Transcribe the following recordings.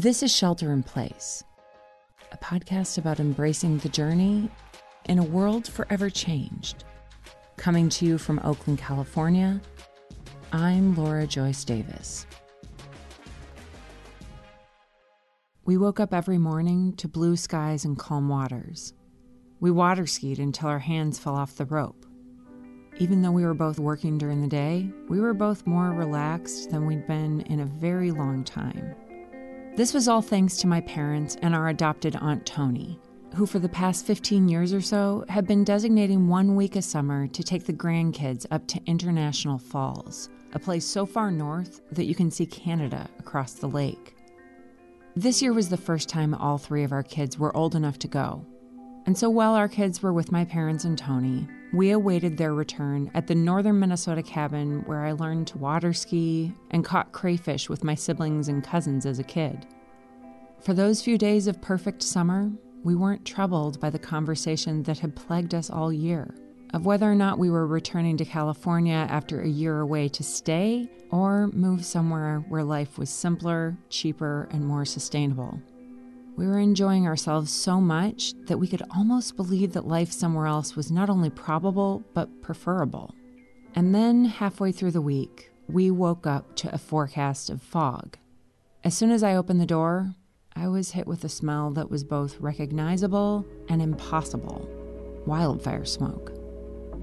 This is Shelter in Place, a podcast about embracing the journey in a world forever changed. Coming to you from Oakland, California, I'm Laura Joyce Davis. We woke up every morning to blue skies and calm waters. We water skied until our hands fell off the rope. Even though we were both working during the day, we were both more relaxed than we'd been in a very long time. This was all thanks to my parents and our adopted Aunt Tony, who for the past 15 years or so had been designating one week a summer to take the grandkids up to International Falls, a place so far north that you can see Canada across the lake. This year was the first time all three of our kids were old enough to go. And so while our kids were with my parents and Tony, we awaited their return at the northern Minnesota cabin where I learned to water ski and caught crayfish with my siblings and cousins as a kid. For those few days of perfect summer, we weren't troubled by the conversation that had plagued us all year of whether or not we were returning to California after a year away to stay or move somewhere where life was simpler, cheaper, and more sustainable. We were enjoying ourselves so much that we could almost believe that life somewhere else was not only probable, but preferable. And then, halfway through the week, we woke up to a forecast of fog. As soon as I opened the door, I was hit with a smell that was both recognizable and impossible wildfire smoke.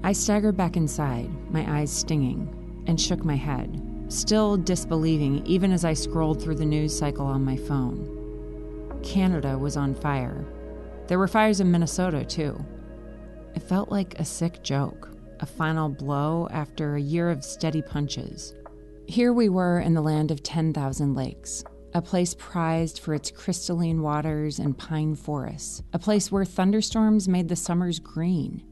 I staggered back inside, my eyes stinging, and shook my head, still disbelieving even as I scrolled through the news cycle on my phone. Canada was on fire. There were fires in Minnesota, too. It felt like a sick joke, a final blow after a year of steady punches. Here we were in the land of 10,000 lakes, a place prized for its crystalline waters and pine forests, a place where thunderstorms made the summers green.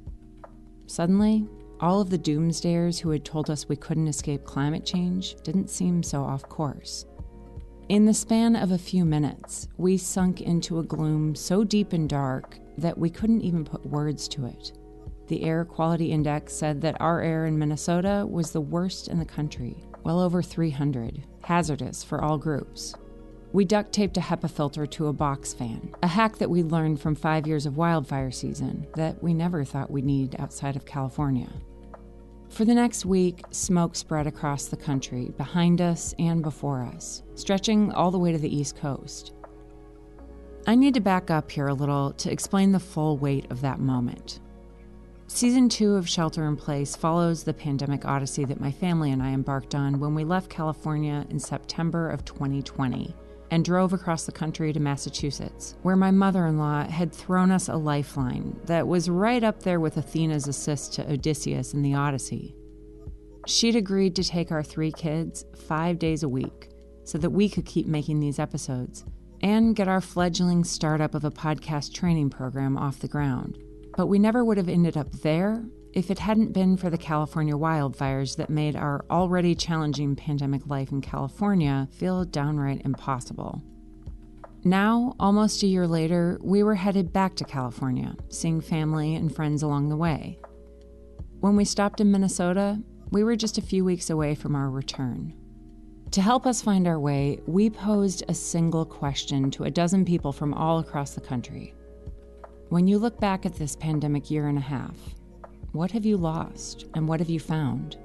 Suddenly, all of the doomsdayers who had told us we couldn't escape climate change didn't seem so off course. In the span of a few minutes, we sunk into a gloom so deep and dark that we couldn't even put words to it. The air quality index said that our air in Minnesota was the worst in the country, well over 300, hazardous for all groups. We duct taped a HEPA filter to a box fan, a hack that we learned from five years of wildfire season that we never thought we'd need outside of California. For the next week, smoke spread across the country, behind us and before us, stretching all the way to the East Coast. I need to back up here a little to explain the full weight of that moment. Season two of Shelter in Place follows the pandemic odyssey that my family and I embarked on when we left California in September of 2020 and drove across the country to Massachusetts, where my mother in law had thrown us a lifeline that was right up there with Athena's assist to Odysseus in the Odyssey. She'd agreed to take our three kids five days a week so that we could keep making these episodes and get our fledgling startup of a podcast training program off the ground. But we never would have ended up there if it hadn't been for the California wildfires that made our already challenging pandemic life in California feel downright impossible. Now, almost a year later, we were headed back to California, seeing family and friends along the way. When we stopped in Minnesota, we were just a few weeks away from our return. To help us find our way, we posed a single question to a dozen people from all across the country. When you look back at this pandemic year and a half, what have you lost and what have you found?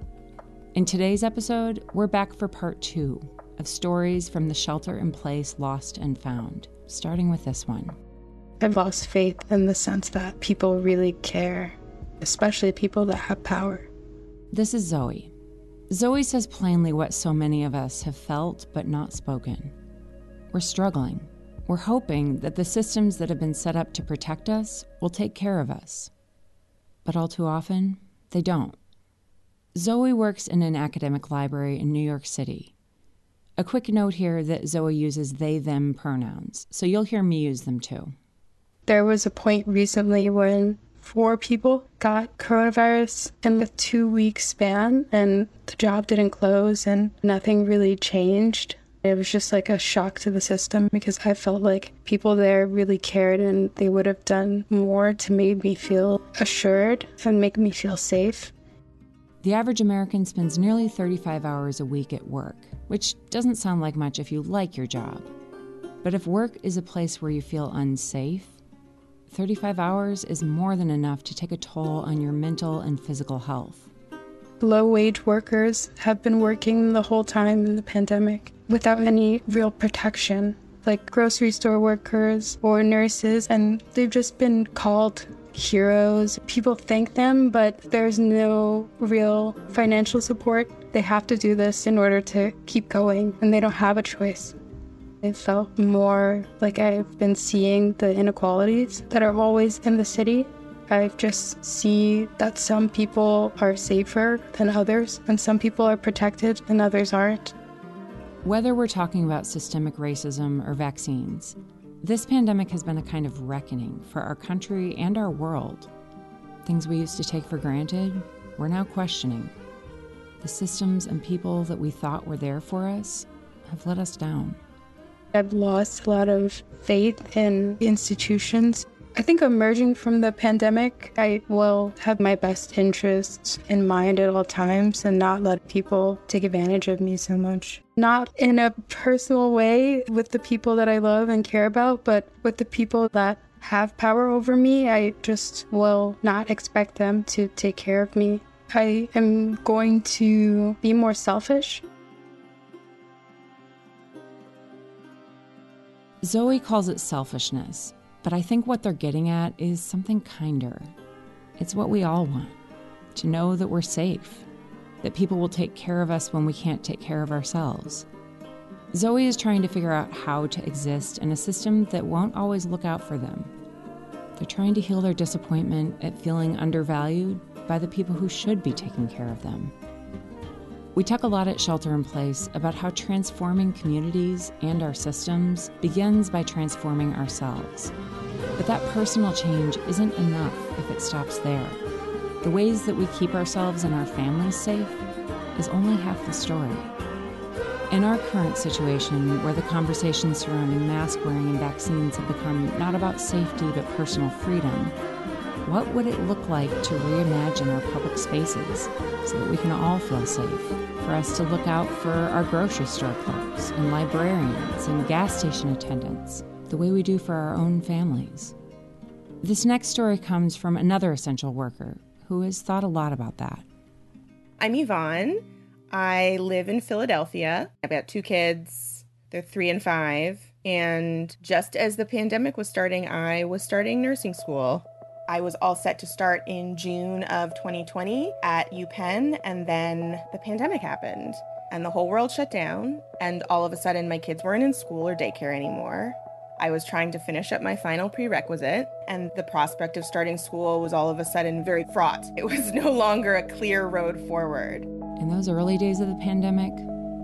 In today's episode, we're back for part two of stories from the shelter in place lost and found, starting with this one. I've lost faith in the sense that people really care, especially people that have power. This is Zoe. Zoe says plainly what so many of us have felt but not spoken. We're struggling. We're hoping that the systems that have been set up to protect us will take care of us but all too often, they don't. Zoe works in an academic library in New York City. A quick note here that Zoe uses they them pronouns, so you'll hear me use them too. There was a point recently when four people got coronavirus in a two week span, and the job didn't close and nothing really changed. It was just like a shock to the system because I felt like people there really cared and they would have done more to make me feel assured and make me feel safe. The average American spends nearly 35 hours a week at work, which doesn't sound like much if you like your job. But if work is a place where you feel unsafe, 35 hours is more than enough to take a toll on your mental and physical health. Low wage workers have been working the whole time in the pandemic without any real protection, like grocery store workers or nurses, and they've just been called heroes. People thank them, but there's no real financial support. They have to do this in order to keep going, and they don't have a choice. It felt more like I've been seeing the inequalities that are always in the city. I just see that some people are safer than others, and some people are protected and others aren't. Whether we're talking about systemic racism or vaccines, this pandemic has been a kind of reckoning for our country and our world. Things we used to take for granted, we're now questioning. The systems and people that we thought were there for us have let us down. I've lost a lot of faith in institutions. I think emerging from the pandemic, I will have my best interests in mind at all times and not let people take advantage of me so much. Not in a personal way with the people that I love and care about, but with the people that have power over me, I just will not expect them to take care of me. I am going to be more selfish Zoe calls it selfishness, but I think what they're getting at is something kinder. It's what we all want to know that we're safe, that people will take care of us when we can't take care of ourselves. Zoe is trying to figure out how to exist in a system that won't always look out for them. They're trying to heal their disappointment at feeling undervalued by the people who should be taking care of them. We talk a lot at Shelter in Place about how transforming communities and our systems begins by transforming ourselves. But that personal change isn't enough if it stops there. The ways that we keep ourselves and our families safe is only half the story. In our current situation, where the conversations surrounding mask wearing and vaccines have become not about safety but personal freedom, what would it look like to reimagine our public spaces so that we can all feel safe? For us to look out for our grocery store clerks and librarians and gas station attendants the way we do for our own families. This next story comes from another essential worker who has thought a lot about that. I'm Yvonne. I live in Philadelphia. I've got two kids, they're three and five. And just as the pandemic was starting, I was starting nursing school. I was all set to start in June of 2020 at UPenn, and then the pandemic happened and the whole world shut down. And all of a sudden, my kids weren't in school or daycare anymore. I was trying to finish up my final prerequisite, and the prospect of starting school was all of a sudden very fraught. It was no longer a clear road forward. In those early days of the pandemic,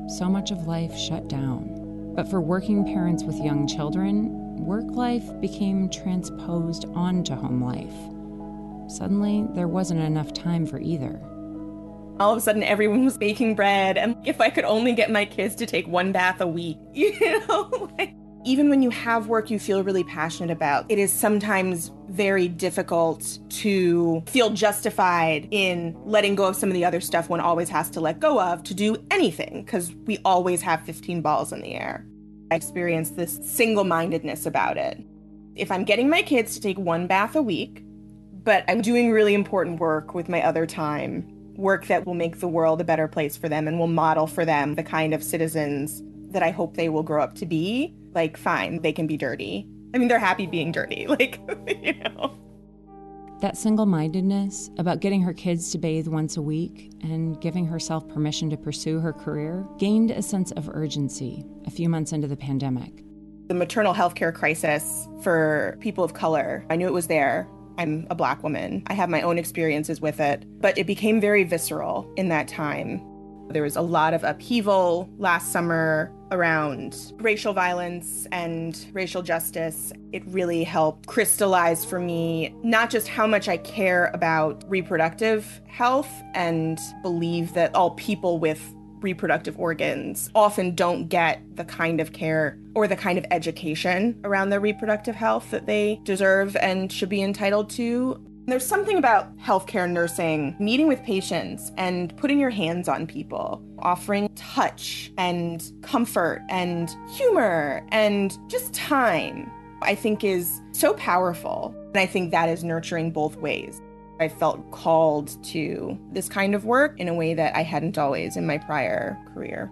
so much of life shut down. But for working parents with young children, work life became transposed onto home life. Suddenly, there wasn't enough time for either. All of a sudden, everyone was baking bread, and if I could only get my kids to take one bath a week, you know? even when you have work you feel really passionate about, it is sometimes very difficult to feel justified in letting go of some of the other stuff one always has to let go of to do anything, because we always have 15 balls in the air. I experience this single mindedness about it. If I'm getting my kids to take one bath a week, but I'm doing really important work with my other time, work that will make the world a better place for them and will model for them the kind of citizens that I hope they will grow up to be, like, fine, they can be dirty. I mean, they're happy being dirty, like, you know. That single mindedness about getting her kids to bathe once a week and giving herself permission to pursue her career gained a sense of urgency a few months into the pandemic. The maternal health care crisis for people of color, I knew it was there. I'm a black woman. I have my own experiences with it, but it became very visceral in that time. There was a lot of upheaval last summer around racial violence and racial justice. It really helped crystallize for me not just how much I care about reproductive health and believe that all people with reproductive organs often don't get the kind of care or the kind of education around their reproductive health that they deserve and should be entitled to, There's something about healthcare nursing, meeting with patients and putting your hands on people, offering touch and comfort and humor and just time, I think is so powerful. And I think that is nurturing both ways. I felt called to this kind of work in a way that I hadn't always in my prior career.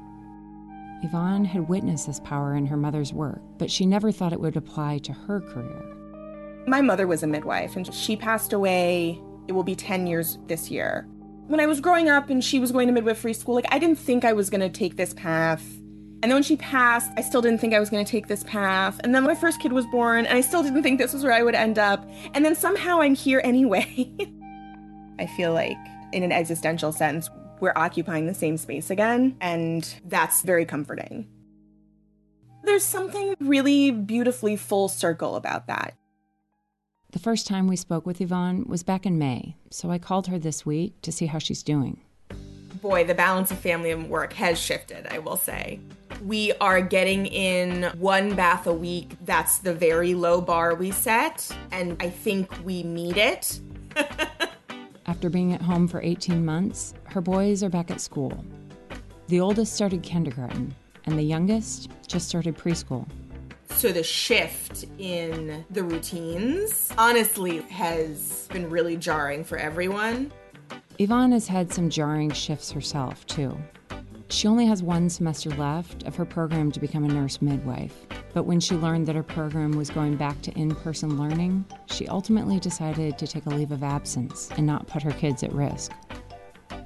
Yvonne had witnessed this power in her mother's work, but she never thought it would apply to her career. My mother was a midwife and she passed away. It will be 10 years this year. When I was growing up and she was going to midwifery school, like I didn't think I was going to take this path. And then when she passed, I still didn't think I was going to take this path. And then my first kid was born and I still didn't think this was where I would end up. And then somehow I'm here anyway. I feel like in an existential sense, we're occupying the same space again, and that's very comforting. There's something really beautifully full circle about that. The first time we spoke with Yvonne was back in May, so I called her this week to see how she's doing. Boy, the balance of family and work has shifted, I will say. We are getting in one bath a week. That's the very low bar we set, and I think we meet it. After being at home for 18 months, her boys are back at school. The oldest started kindergarten, and the youngest just started preschool. So the shift in the routines honestly has been really jarring for everyone. Yvonne has had some jarring shifts herself, too. She only has one semester left of her program to become a nurse midwife, but when she learned that her program was going back to in person learning, she ultimately decided to take a leave of absence and not put her kids at risk.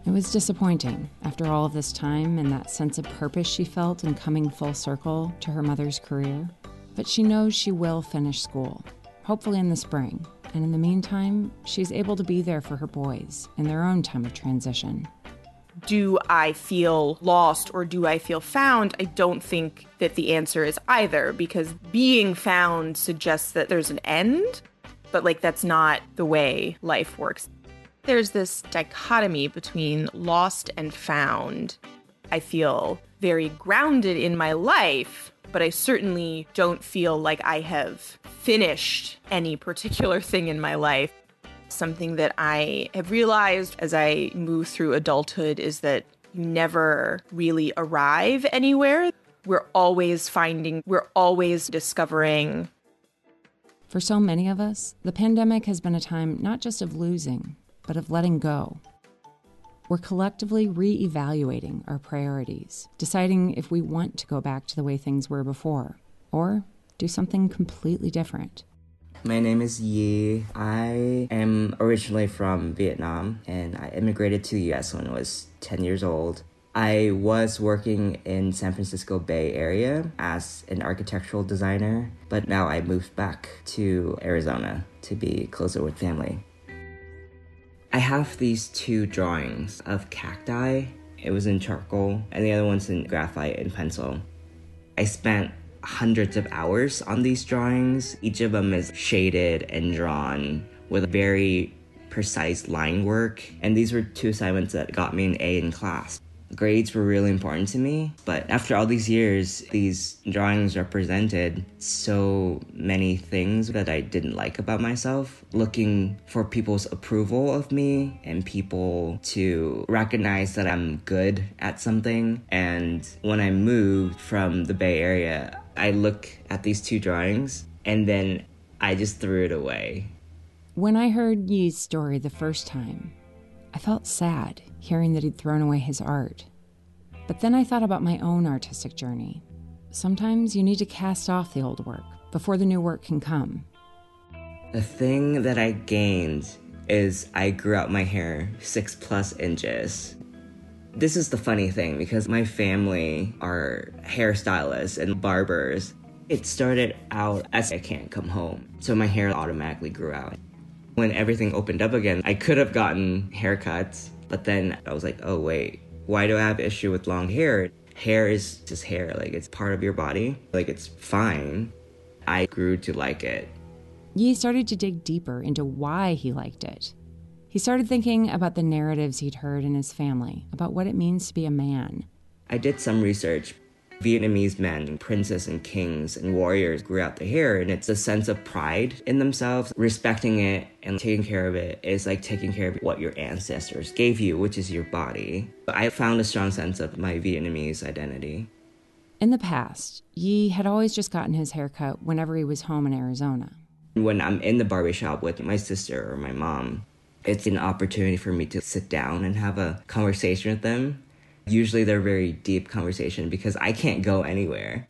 It was disappointing after all of this time and that sense of purpose she felt in coming full circle to her mother's career but she knows she will finish school, hopefully in the spring. And in the meantime, she's able to be there for her boys in their own time of transition. Do I feel lost or do I feel found? I don't think that the answer is either because being found suggests that there's an end, but like that's not the way life works. There's this dichotomy between lost and found. I feel very grounded in my life, but I certainly don't feel like I have finished any particular thing in my life. Something that I have realized as I move through adulthood is that you never really arrive anywhere. We're always finding, we're always discovering. For so many of us, the pandemic has been a time not just of losing, but of letting go we're collectively re evaluating our priorities, deciding if we want to go back to the way things were before or do something completely different. My name is Yi. I am originally from Vietnam and I immigrated to the US when I was 10 years old. I was working in San Francisco Bay Area as an architectural designer, but now I moved back to Arizona to be closer with family. I have these two drawings of cacti. It was in charcoal, and the other one's in graphite and pencil. I spent hundreds of hours on these drawings. Each of them is shaded and drawn with very precise line work, and these were two assignments that got me an A in class grades were really important to me. But after all these years, these drawings represented so many things that I didn't like about myself. Looking for people's approval of me and people to recognize that I'm good at something. And when I moved from the Bay Area, I look at these two drawings and then I just threw it away. When I heard Yi's story the first time, I felt sad hearing that he'd thrown away his art. But then I thought about my own artistic journey. Sometimes you need to cast off the old work before the new work can come. The thing that I gained is I grew out my hair six plus inches. This is the funny thing because my family are hairstylists and barbers. It started out as I can't come home, so my hair automatically grew out. When everything opened up again, I could have gotten haircuts, but then I was like, oh wait, why do I have issue with long hair? Hair is just hair, like it's part of your body, like it's fine. I grew to like it. Yi started to dig deeper into why he liked it. He started thinking about the narratives he'd heard in his family about what it means to be a man. I did some research. Vietnamese men, princes and kings and warriors grew out their hair, and it's a sense of pride in themselves. Respecting it and taking care of it is like taking care of what your ancestors gave you, which is your body. I found a strong sense of my Vietnamese identity. In the past, Yi had always just gotten his hair cut whenever he was home in Arizona. When I'm in the barbershop with my sister or my mom, it's an opportunity for me to sit down and have a conversation with them Usually they're very deep conversation because I can't go anywhere.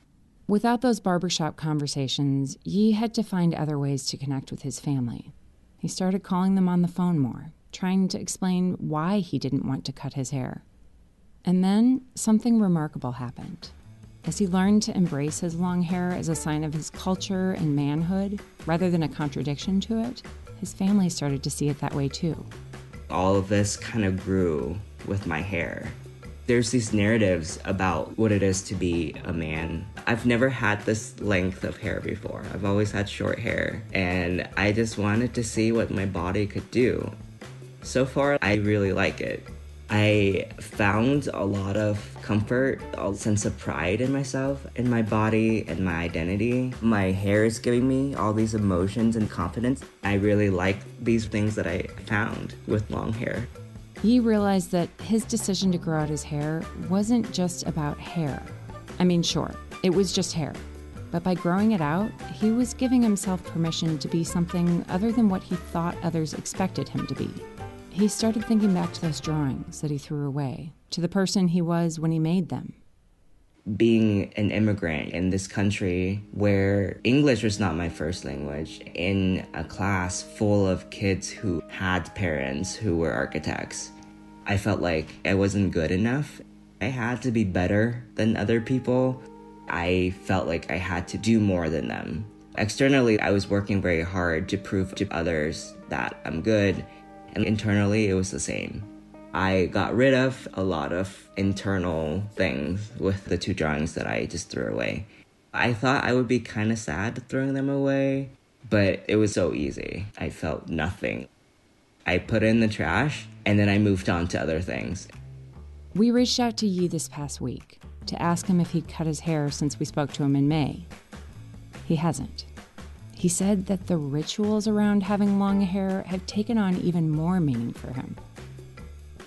Without those barbershop conversations, Yi had to find other ways to connect with his family. He started calling them on the phone more, trying to explain why he didn't want to cut his hair. And then something remarkable happened. As he learned to embrace his long hair as a sign of his culture and manhood, rather than a contradiction to it, his family started to see it that way too. All of this kind of grew with my hair there's these narratives about what it is to be a man. I've never had this length of hair before. I've always had short hair, and I just wanted to see what my body could do. So far, I really like it. I found a lot of comfort, a sense of pride in myself, in my body, and my identity. My hair is giving me all these emotions and confidence. I really like these things that I found with long hair. He realized that his decision to grow out his hair wasn't just about hair. I mean, sure, it was just hair. But by growing it out, he was giving himself permission to be something other than what he thought others expected him to be. He started thinking back to those drawings that he threw away, to the person he was when he made them. Being an immigrant in this country where English was not my first language, in a class full of kids who had parents who were architects, I felt like I wasn't good enough. I had to be better than other people. I felt like I had to do more than them. Externally, I was working very hard to prove to others that I'm good, and internally, it was the same. I got rid of a lot of internal things with the two drawings that I just threw away. I thought I would be kind of sad throwing them away, but it was so easy. I felt nothing. I put in the trash and then I moved on to other things. We reached out to Yi this past week to ask him if he'd cut his hair since we spoke to him in May. He hasn't. He said that the rituals around having long hair have taken on even more meaning for him.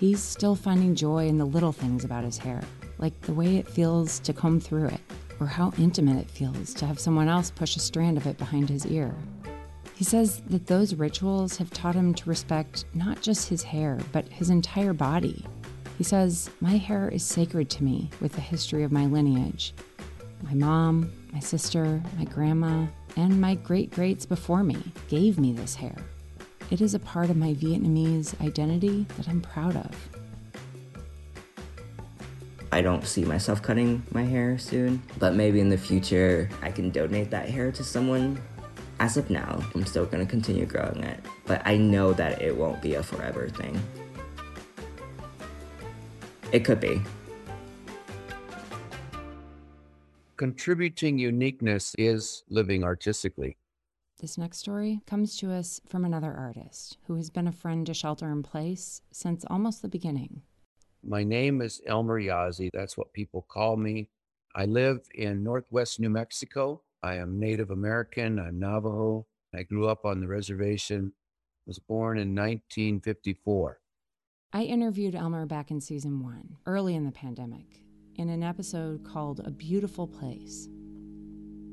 He's still finding joy in the little things about his hair, like the way it feels to comb through it, or how intimate it feels to have someone else push a strand of it behind his ear. He says that those rituals have taught him to respect not just his hair, but his entire body. He says, My hair is sacred to me with the history of my lineage. My mom, my sister, my grandma, and my great greats before me gave me this hair. It is a part of my Vietnamese identity that I'm proud of. I don't see myself cutting my hair soon, but maybe in the future I can donate that hair to someone. As of now, I'm still gonna continue growing it, but I know that it won't be a forever thing. It could be. Contributing uniqueness is living artistically. This next story comes to us from another artist who has been a friend to Shelter in Place since almost the beginning. My name is Elmer Yazzie. That's what people call me. I live in northwest New Mexico. I am Native American. I'm Navajo. I grew up on the reservation, was born in 1954. I interviewed Elmer back in season one, early in the pandemic, in an episode called A Beautiful Place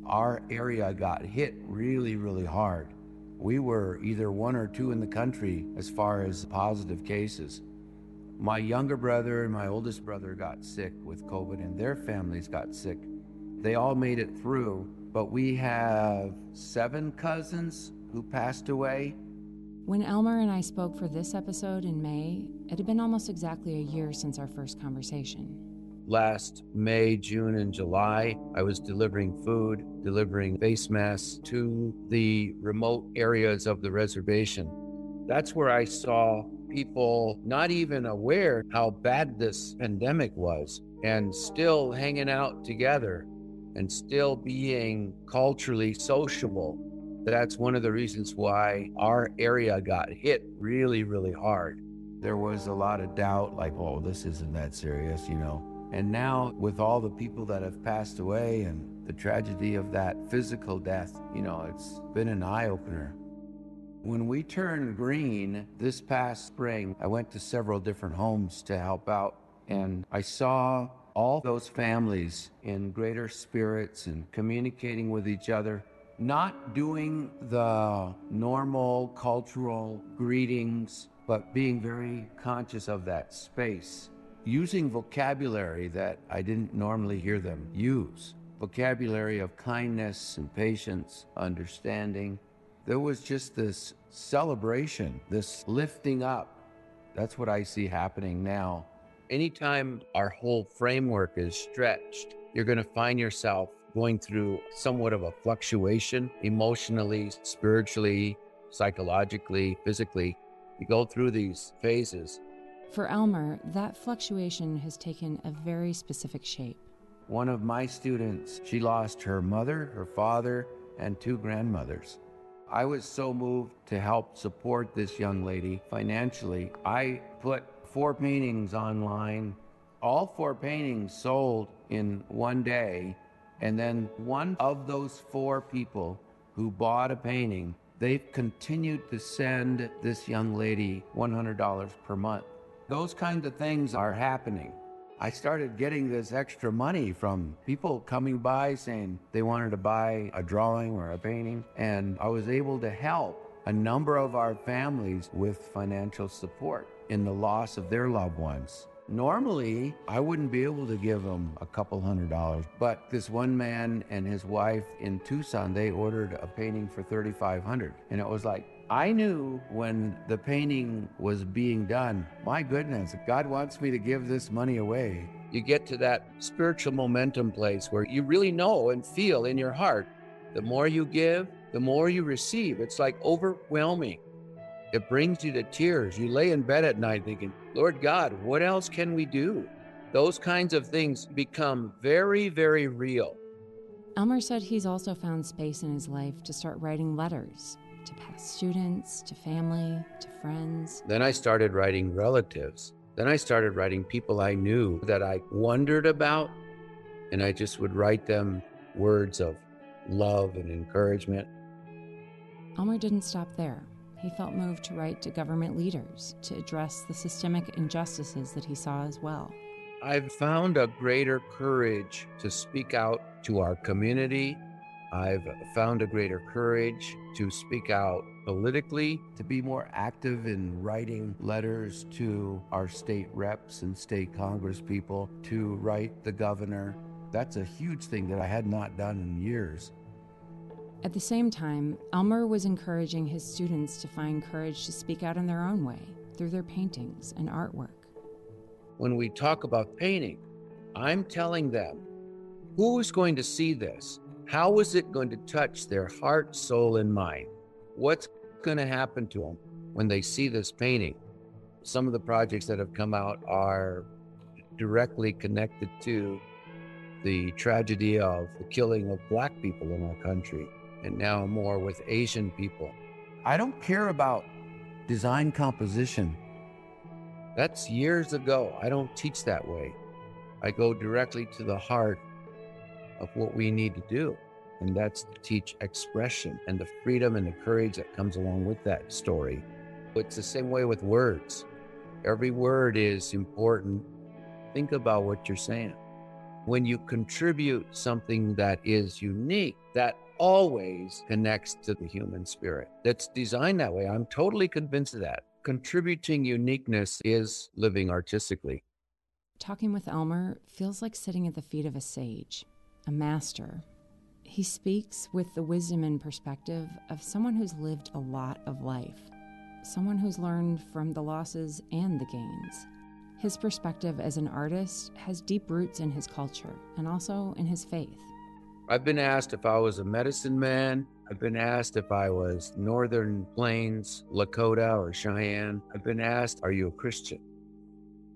our area got hit really, really hard. We were either one or two in the country as far as positive cases. My younger brother and my oldest brother got sick with COVID, and their families got sick. They all made it through, but we have seven cousins who passed away. When Elmer and I spoke for this episode in May, it had been almost exactly a year since our first conversation last May, June, and July. I was delivering food, delivering face masks to the remote areas of the reservation. That's where I saw people not even aware how bad this pandemic was and still hanging out together and still being culturally sociable. That's one of the reasons why our area got hit really, really hard. There was a lot of doubt like, oh, this isn't that serious, you know And now, with all the people that have passed away and the tragedy of that physical death, you know, it's been an eye opener. When we turned green this past spring, I went to several different homes to help out, and I saw all those families in greater spirits and communicating with each other, not doing the normal cultural greetings, but being very conscious of that space using vocabulary that I didn't normally hear them use vocabulary of kindness and patience, understanding. There was just this celebration, this lifting up. That's what I see happening now. Anytime our whole framework is stretched, you're going to find yourself going through somewhat of a fluctuation emotionally, spiritually, psychologically, physically. You go through these phases for Elmer, that fluctuation has taken a very specific shape. One of my students, she lost her mother, her father, and two grandmothers. I was so moved to help support this young lady financially. I put four paintings online. All four paintings sold in one day. And then one of those four people who bought a painting, they've continued to send this young lady $100 per month. Those kinds of things are happening. I started getting this extra money from people coming by saying they wanted to buy a drawing or a painting, and I was able to help a number of our families with financial support in the loss of their loved ones. Normally, I wouldn't be able to give them a couple hundred dollars, but this one man and his wife in Tucson, they ordered a painting for 3500 and it was like I knew when the painting was being done, my goodness, God wants me to give this money away. You get to that spiritual momentum place where you really know and feel in your heart the more you give, the more you receive. It's like overwhelming. It brings you to tears. You lay in bed at night thinking, Lord God, what else can we do? Those kinds of things become very, very real. Elmer said he's also found space in his life to start writing letters to past students, to family, to friends. Then I started writing relatives. Then I started writing people I knew that I wondered about, and I just would write them words of love and encouragement. Elmer didn't stop there. He felt moved to write to government leaders to address the systemic injustices that he saw as well. I've found a greater courage to speak out to our community I've found a greater courage to speak out politically, to be more active in writing letters to our state reps and state congresspeople, to write the governor. That's a huge thing that I had not done in years. At the same time, Elmer was encouraging his students to find courage to speak out in their own way through their paintings and artwork. When we talk about painting, I'm telling them who's going to see this? How is it going to touch their heart, soul, and mind? What's going to happen to them when they see this painting? Some of the projects that have come out are directly connected to the tragedy of the killing of black people in our country, and now more with Asian people. I don't care about design composition. That's years ago. I don't teach that way. I go directly to the heart of what we need to do. And that's to teach expression and the freedom and the courage that comes along with that story. It's the same way with words. Every word is important. Think about what you're saying. When you contribute something that is unique, that always connects to the human spirit. That's designed that way. I'm totally convinced of that. Contributing uniqueness is living artistically. Talking with Elmer feels like sitting at the feet of a sage a master. He speaks with the wisdom and perspective of someone who's lived a lot of life, someone who's learned from the losses and the gains. His perspective as an artist has deep roots in his culture and also in his faith. I've been asked if I was a medicine man. I've been asked if I was Northern Plains, Lakota, or Cheyenne. I've been asked, Are you a Christian?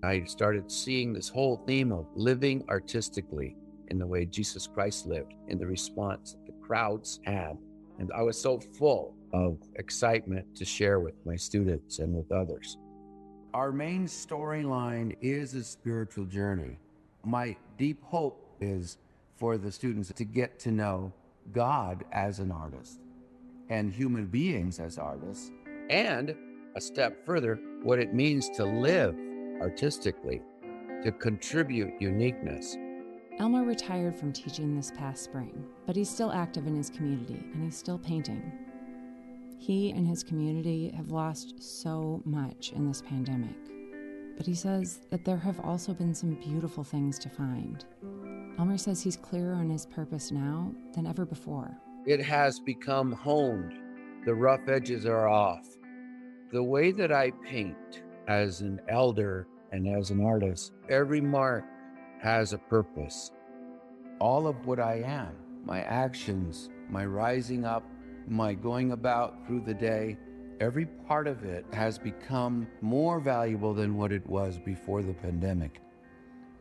I started seeing this whole theme of living artistically in the way Jesus Christ lived, in the response the crowds had. And I was so full of excitement to share with my students and with others. Our main storyline is a spiritual journey. My deep hope is for the students to get to know God as an artist and human beings as artists, and a step further, what it means to live artistically, to contribute uniqueness. Elmer retired from teaching this past spring, but he's still active in his community and he's still painting. He and his community have lost so much in this pandemic, but he says that there have also been some beautiful things to find. Elmer says he's clearer on his purpose now than ever before. It has become honed. The rough edges are off. The way that I paint as an elder and as an artist, every mark has a purpose. All of what I am, my actions, my rising up, my going about through the day, every part of it has become more valuable than what it was before the pandemic.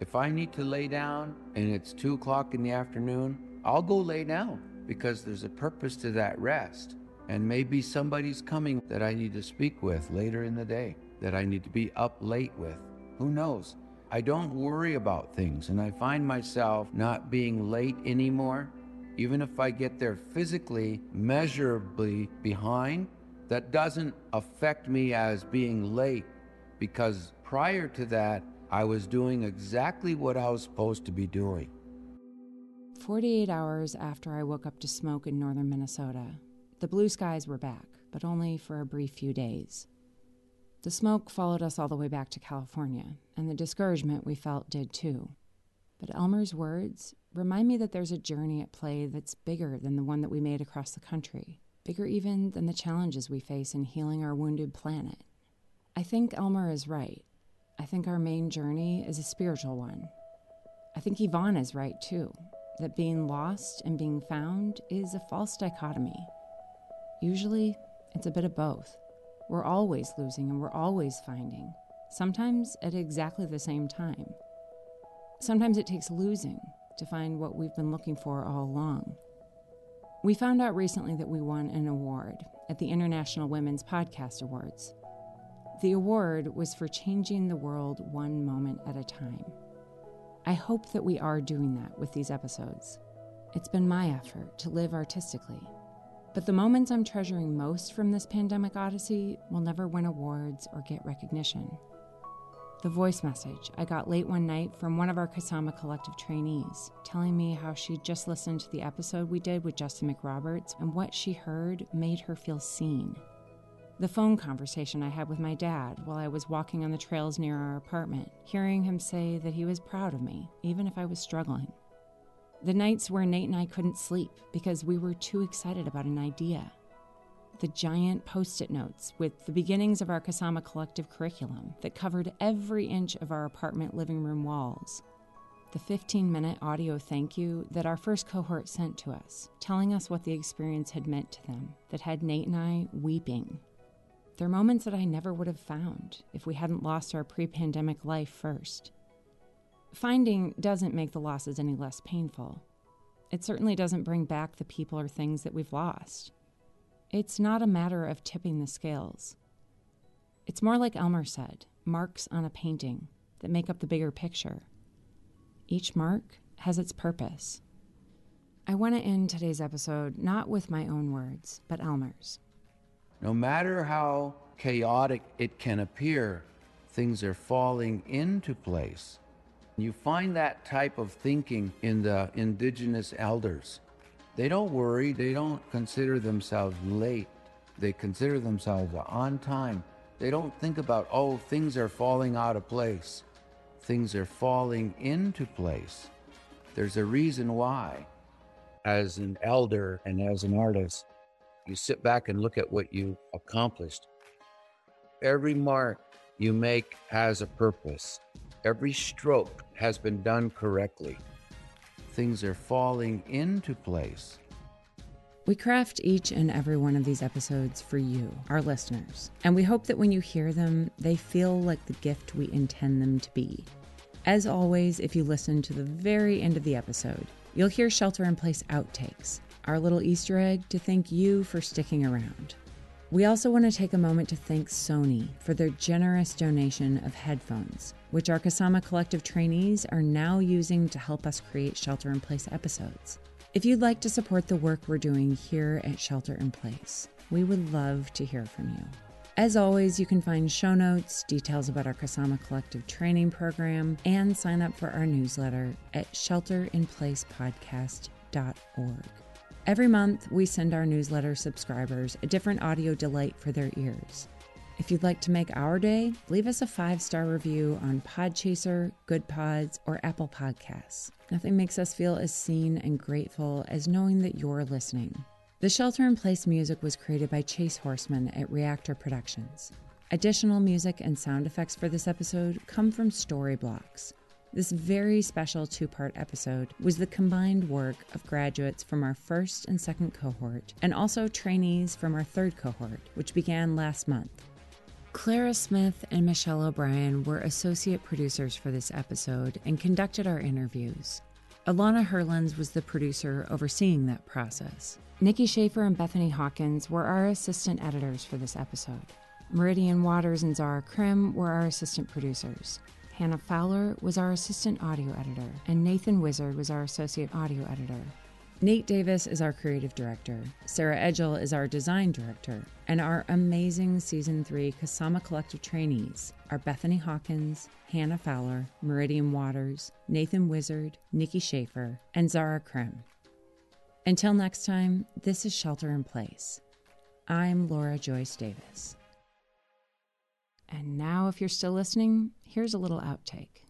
If I need to lay down and it's two o'clock in the afternoon, I'll go lay down because there's a purpose to that rest. And maybe somebody's coming that I need to speak with later in the day, that I need to be up late with. Who knows? I don't worry about things, and I find myself not being late anymore. Even if I get there physically, measurably behind, that doesn't affect me as being late because prior to that, I was doing exactly what I was supposed to be doing. 48 hours after I woke up to smoke in northern Minnesota, the blue skies were back, but only for a brief few days. The smoke followed us all the way back to California, and the discouragement we felt did too. But Elmer's words remind me that there's a journey at play that's bigger than the one that we made across the country, bigger even than the challenges we face in healing our wounded planet. I think Elmer is right. I think our main journey is a spiritual one. I think Yvonne is right too, that being lost and being found is a false dichotomy. Usually, it's a bit of both. We're always losing and we're always finding, sometimes at exactly the same time. Sometimes it takes losing to find what we've been looking for all along. We found out recently that we won an award at the International Women's Podcast Awards. The award was for changing the world one moment at a time. I hope that we are doing that with these episodes. It's been my effort to live artistically. But the moments I'm treasuring most from this pandemic odyssey will never win awards or get recognition. The voice message I got late one night from one of our Kasama Collective trainees, telling me how she'd just listened to the episode we did with Justin McRoberts and what she heard made her feel seen. The phone conversation I had with my dad while I was walking on the trails near our apartment, hearing him say that he was proud of me, even if I was struggling. The nights where Nate and I couldn't sleep because we were too excited about an idea. The giant post it notes with the beginnings of our Kasama collective curriculum that covered every inch of our apartment living room walls. The 15 minute audio thank you that our first cohort sent to us, telling us what the experience had meant to them, that had Nate and I weeping they're moments that I never would have found if we hadn't lost our pre pandemic life first. Finding doesn't make the losses any less painful. It certainly doesn't bring back the people or things that we've lost. It's not a matter of tipping the scales. It's more like Elmer said marks on a painting that make up the bigger picture. Each mark has its purpose. I want to end today's episode not with my own words, but Elmer's. No matter how chaotic it can appear, things are falling into place. You find that type of thinking in the indigenous elders. They don't worry, they don't consider themselves late, they consider themselves on time. They don't think about, oh, things are falling out of place. Things are falling into place. There's a reason why. As an elder and as an artist, you sit back and look at what you accomplished. Every mark you make has a purpose. Every stroke has been done correctly. Things are falling into place. We craft each and every one of these episodes for you, our listeners, and we hope that when you hear them, they feel like the gift we intend them to be. As always, if you listen to the very end of the episode, you'll hear Shelter in Place outtakes, our little Easter egg to thank you for sticking around. We also want to take a moment to thank Sony for their generous donation of headphones, which our Kasama Collective trainees are now using to help us create Shelter in Place episodes. If you'd like to support the work we're doing here at Shelter in Place, we would love to hear from you. As always, you can find show notes, details about our Kasama Collective training program, and sign up for our newsletter at shelterinplacepodcast.org. Every month, we send our newsletter subscribers a different audio delight for their ears. If you'd like to make our day, leave us a five star review on Podchaser, Goodpods, or Apple Podcasts. Nothing makes us feel as seen and grateful as knowing that you're listening. The shelter in place music was created by Chase Horseman at Reactor Productions. Additional music and sound effects for this episode come from Storyblocks. This very special two part episode was the combined work of graduates from our first and second cohort, and also trainees from our third cohort, which began last month. Clara Smith and Michelle O'Brien were associate producers for this episode and conducted our interviews. Alana Herlands was the producer overseeing that process. Nikki Schaefer and Bethany Hawkins were our assistant editors for this episode. Meridian Waters and Zara Krim were our assistant producers. Hannah Fowler was our assistant audio editor, and Nathan Wizard was our associate audio editor. Nate Davis is our creative director. Sarah Edgel is our design director. And our amazing season three Kasama Collective trainees are Bethany Hawkins, Hannah Fowler, Meridian Waters, Nathan Wizard, Nikki Schaefer, and Zara Krim. Until next time, this is Shelter in Place. I'm Laura Joyce Davis. And now, if you're still listening, here's a little outtake.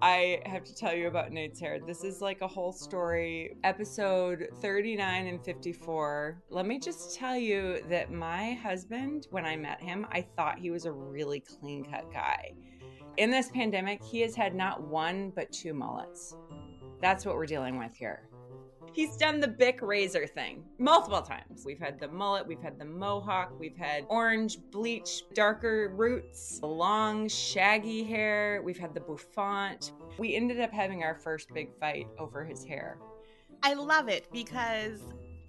I have to tell you about Nate's hair. This is like a whole story. Episode 39 and 54. Let me just tell you that my husband, when I met him, I thought he was a really clean cut guy. In this pandemic, he has had not one, but two mullets. That's what we're dealing with here. He's done the Bic razor thing multiple times. We've had the mullet, we've had the mohawk, we've had orange bleach, darker roots, long shaggy hair, we've had the bouffant. We ended up having our first big fight over his hair. I love it because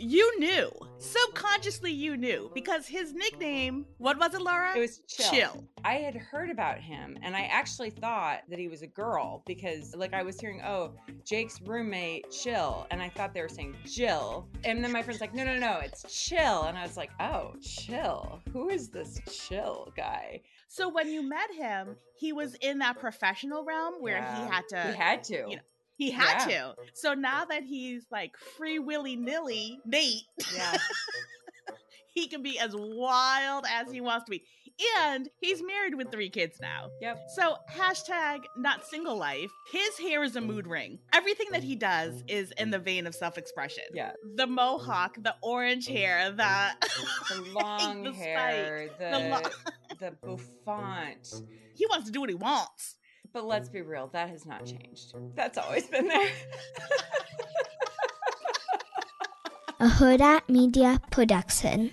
you knew. Subconsciously, you knew because his nickname, what was it, Laura? It was Chill. Chill. I had heard about him and I actually thought that he was a girl because, like, I was hearing, oh, Jake's roommate, Chill. And I thought they were saying Jill. And then my friend's like, no, no, no, it's Chill. And I was like, oh, Chill. Who is this Chill guy? So when you met him, he was in that professional realm where Yeah. he had to. He had to. you know, He had Yeah. to. So now that he's like free willy nilly Nate, yeah. he can be as wild as he wants to be. And he's married with three kids now. Yep. So hashtag not single life. His hair is a mood ring. Everything that he does is in the vein of self-expression. Yeah. The mohawk, the orange mm-hmm. hair, the The long The hair, the the, lo- the bouffant. he wants to do what he wants. But let's be real, that has not changed. That's always been there. a Huda Media Production.